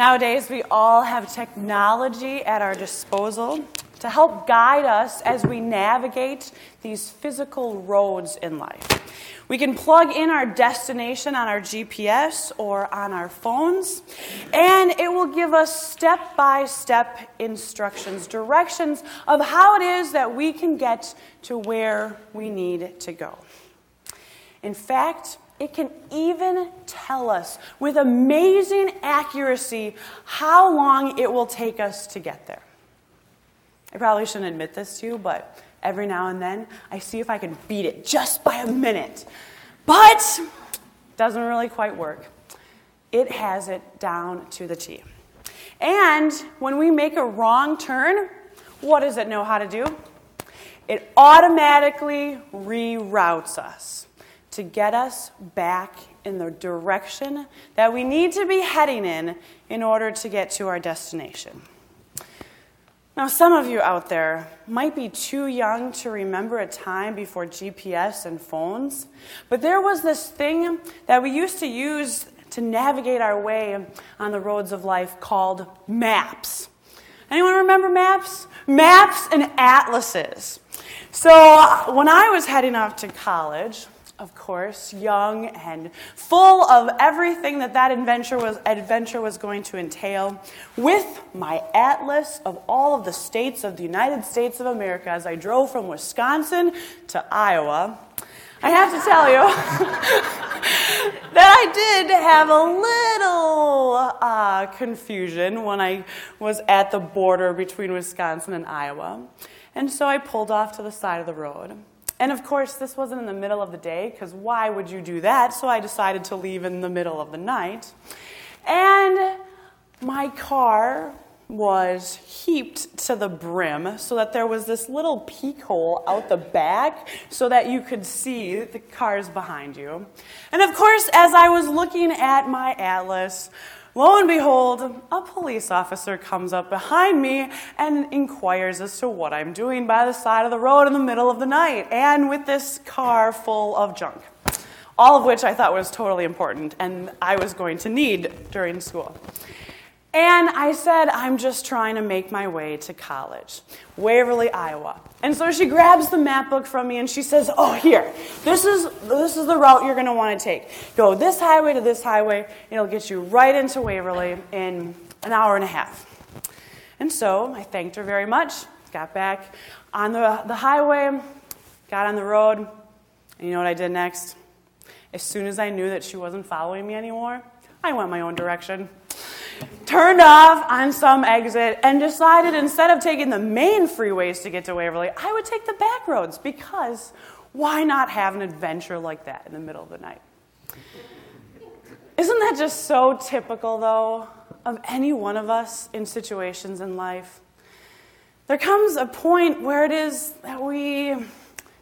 Nowadays, we all have technology at our disposal to help guide us as we navigate these physical roads in life. We can plug in our destination on our GPS or on our phones, and it will give us step by step instructions, directions of how it is that we can get to where we need to go. In fact, it can even tell us with amazing accuracy how long it will take us to get there. I probably shouldn't admit this to you, but every now and then I see if I can beat it just by a minute. But doesn't really quite work. It has it down to the T. And when we make a wrong turn, what does it know how to do? It automatically reroutes us to get us back in the direction that we need to be heading in in order to get to our destination. Now, some of you out there might be too young to remember a time before GPS and phones, but there was this thing that we used to use to navigate our way on the roads of life called maps. Anyone remember maps? Maps and atlases. So, when I was heading off to college, of course, young and full of everything that that adventure was, adventure was going to entail, with my atlas of all of the states of the United States of America as I drove from Wisconsin to Iowa. I have to tell you that I did have a little uh, confusion when I was at the border between Wisconsin and Iowa. And so I pulled off to the side of the road. And of course, this wasn't in the middle of the day, because why would you do that? So I decided to leave in the middle of the night. And my car was heaped to the brim so that there was this little peek hole out the back so that you could see the cars behind you. And of course, as I was looking at my atlas, Lo and behold, a police officer comes up behind me and inquires as to what I'm doing by the side of the road in the middle of the night and with this car full of junk. All of which I thought was totally important and I was going to need during school. And I said, I'm just trying to make my way to college, Waverly, Iowa. And so she grabs the map book from me and she says, Oh, here, this is, this is the route you're going to want to take. Go this highway to this highway, and it'll get you right into Waverly in an hour and a half. And so I thanked her very much, got back on the, the highway, got on the road, and you know what I did next? As soon as I knew that she wasn't following me anymore, I went my own direction turned off on some exit and decided instead of taking the main freeways to get to Waverly, I would take the back roads because why not have an adventure like that in the middle of the night? Isn't that just so typical, though, of any one of us in situations in life? There comes a point where it is that we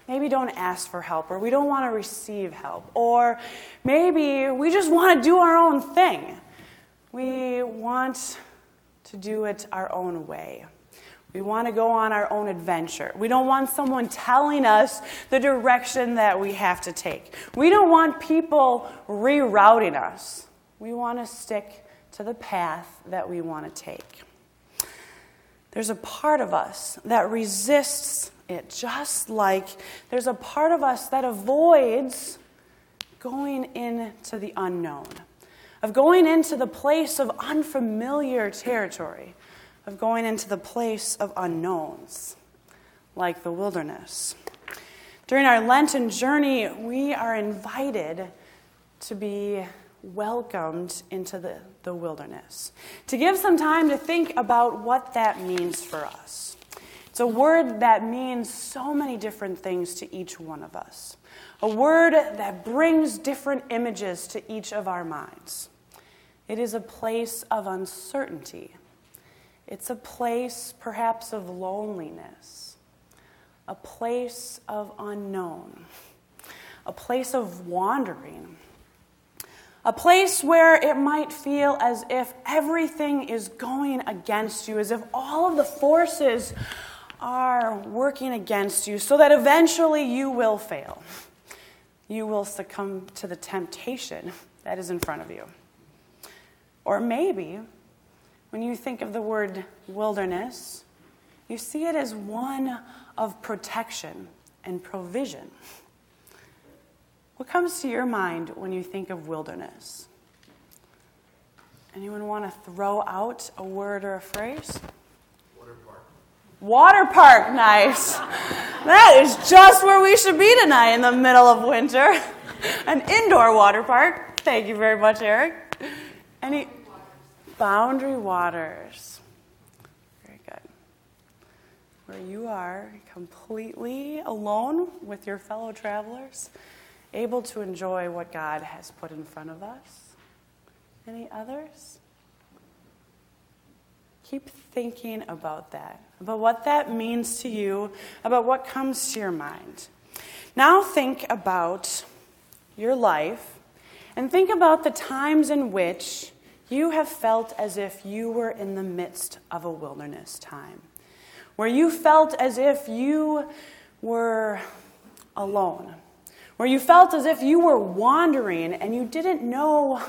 maybe don't ask for help, or we don't want to receive help, or maybe we just want to do our own thing. We want to do it our own way. We want to go on our own adventure. We don't want someone telling us the direction that we have to take. We don't want people rerouting us. We want to stick to the path that we want to take. There's a part of us that resists it, just like there's a part of us that avoids going into the unknown of going into the place of unfamiliar territory, of going into the place of unknowns, like the wilderness. During our Lenten journey, we are invited to be welcomed into the, the wilderness, to give some time to think about what that means for us. It's a word that means so many different things to each one of us a word that brings different images to each of our minds. It is a place of uncertainty. It's a place, perhaps, of loneliness, a place of unknown, a place of wandering, a place where it might feel as if everything is going against you, as if all of the forces are working against you, so that eventually you will fail. You will succumb to the temptation that is in front of you. Or maybe when you think of the word wilderness, you see it as one of protection and provision. What comes to your mind when you think of wilderness? Anyone want to throw out a word or a phrase? Water park. Water park, nice. That is just where we should be tonight in the middle of winter. An indoor water park. Thank you very much, Eric. Any boundary waters. Very good. Where you are completely alone with your fellow travelers, able to enjoy what God has put in front of us. Any others? Keep thinking about that, about what that means to you, about what comes to your mind. Now think about your life and think about the times in which you have felt as if you were in the midst of a wilderness time, where you felt as if you were alone, where you felt as if you were wandering and you didn't know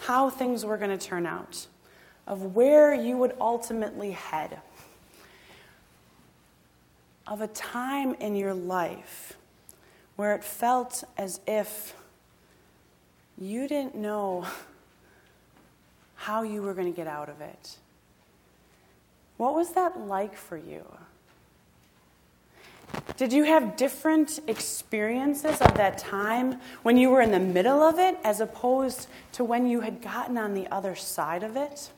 how things were going to turn out, of where you would ultimately head, of a time in your life where it felt as if you didn't know how you were going to get out of it. What was that like for you? Did you have different experiences of that time when you were in the middle of it as opposed to when you had gotten on the other side of it?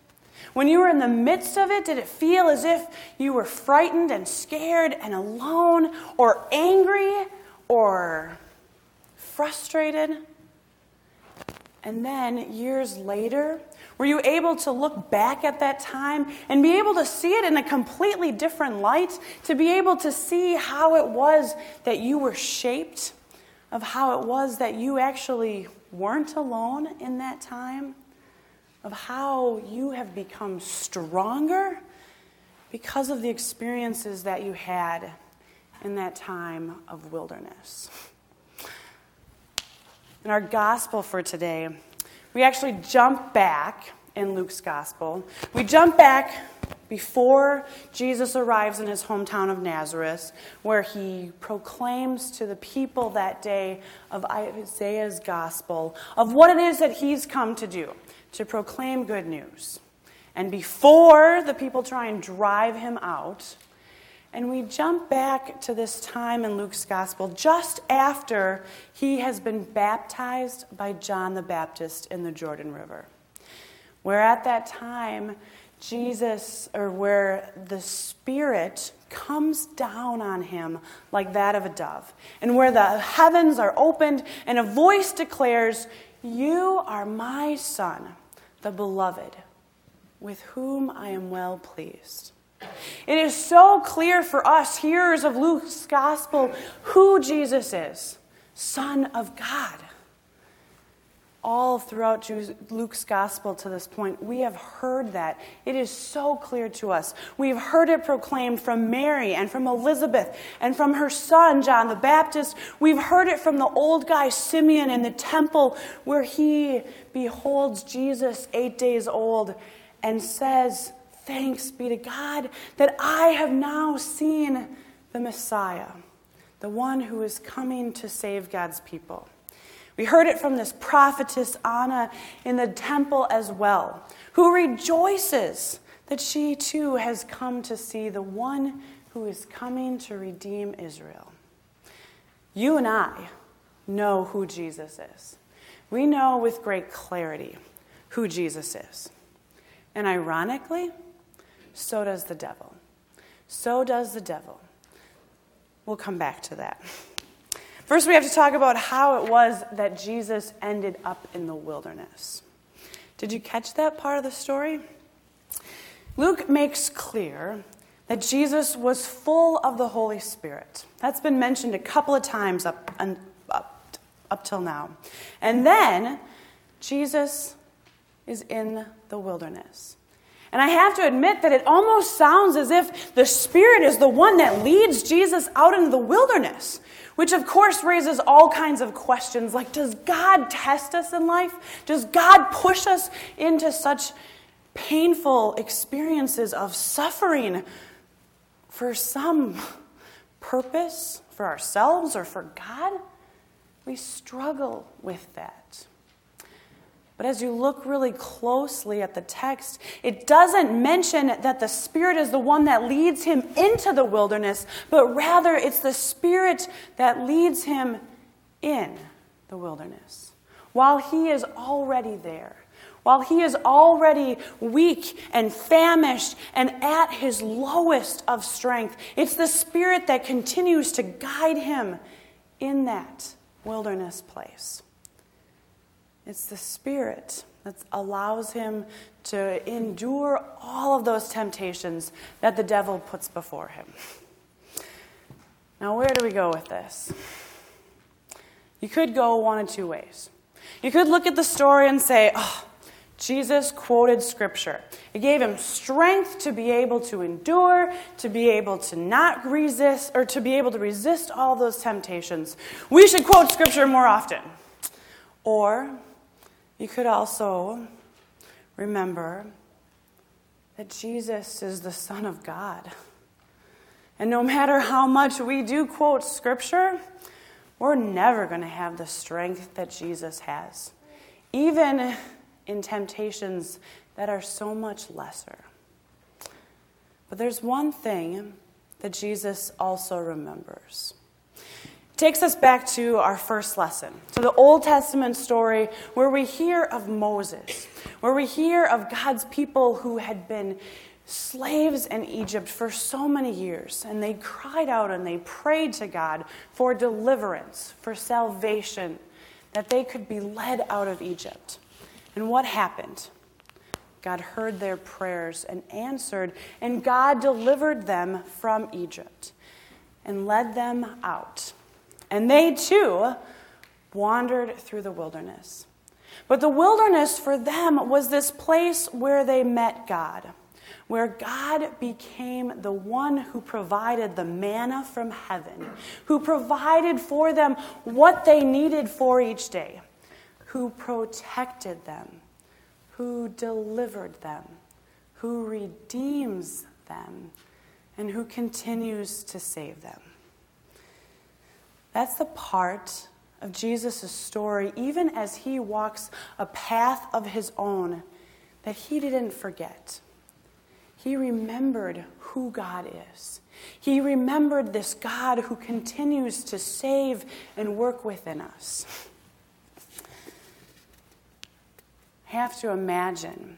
When you were in the midst of it, did it feel as if you were frightened and scared and alone or angry or frustrated? And then years later, were you able to look back at that time and be able to see it in a completely different light? To be able to see how it was that you were shaped, of how it was that you actually weren't alone in that time, of how you have become stronger because of the experiences that you had in that time of wilderness. In our gospel for today, we actually jump back in Luke's gospel. We jump back before Jesus arrives in his hometown of Nazareth, where he proclaims to the people that day of Isaiah's gospel of what it is that he's come to do to proclaim good news. And before the people try and drive him out, and we jump back to this time in Luke's gospel just after he has been baptized by John the Baptist in the Jordan River. Where at that time, Jesus, or where the Spirit comes down on him like that of a dove, and where the heavens are opened and a voice declares, You are my Son, the beloved, with whom I am well pleased. It is so clear for us, hearers of Luke's gospel, who Jesus is Son of God. All throughout Luke's gospel to this point, we have heard that. It is so clear to us. We've heard it proclaimed from Mary and from Elizabeth and from her son, John the Baptist. We've heard it from the old guy, Simeon, in the temple, where he beholds Jesus eight days old and says, Thanks be to God that I have now seen the Messiah, the one who is coming to save God's people. We heard it from this prophetess Anna in the temple as well, who rejoices that she too has come to see the one who is coming to redeem Israel. You and I know who Jesus is. We know with great clarity who Jesus is. And ironically, so does the devil. So does the devil. We'll come back to that. First, we have to talk about how it was that Jesus ended up in the wilderness. Did you catch that part of the story? Luke makes clear that Jesus was full of the Holy Spirit. That's been mentioned a couple of times up, up, up till now. And then Jesus is in the wilderness. And I have to admit that it almost sounds as if the Spirit is the one that leads Jesus out into the wilderness, which of course raises all kinds of questions like Does God test us in life? Does God push us into such painful experiences of suffering for some purpose, for ourselves or for God, we struggle with that. But as you look really closely at the text, it doesn't mention that the Spirit is the one that leads him into the wilderness, but rather it's the Spirit that leads him in the wilderness while he is already there. While he is already weak and famished and at his lowest of strength, it's the Spirit that continues to guide him in that wilderness place. It's the Spirit that allows him to endure all of those temptations that the devil puts before him. Now, where do we go with this? You could go one of two ways. You could look at the story and say, oh, Jesus quoted scripture. It gave him strength to be able to endure, to be able to not resist, or to be able to resist all those temptations. We should quote scripture more often. Or you could also remember that Jesus is the Son of God. And no matter how much we do quote scripture, we're never going to have the strength that Jesus has, even in temptations that are so much lesser. But there's one thing that Jesus also remembers takes us back to our first lesson, to the Old Testament story where we hear of Moses, where we hear of God's people who had been slaves in Egypt for so many years, and they cried out and they prayed to God for deliverance, for salvation, that they could be led out of Egypt. And what happened? God heard their prayers and answered, and God delivered them from Egypt and led them out. And they too wandered through the wilderness. But the wilderness for them was this place where they met God, where God became the one who provided the manna from heaven, who provided for them what they needed for each day, who protected them, who delivered them, who redeems them, and who continues to save them. That's the part of Jesus' story, even as he walks a path of his own that he didn't forget. He remembered who God is. He remembered this God who continues to save and work within us. I have to imagine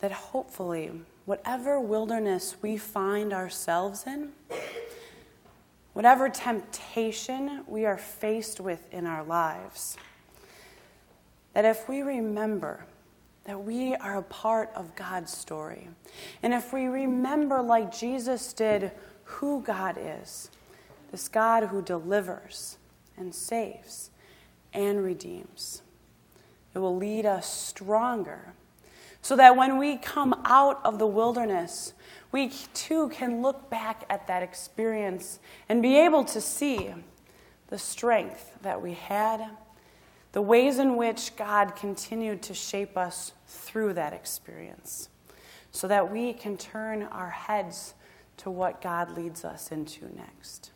that hopefully, whatever wilderness we find ourselves in, whatever temptation we are faced with in our lives, that if we remember that we are a part of God's story, and if we remember, like Jesus did, who God is, this God who delivers and saves and redeems, it will lead us stronger so that when we come out of the wilderness, we too can look back at that experience and be able to see the strength that we had, the ways in which God continued to shape us through that experience, so that we can turn our heads to what God leads us into next.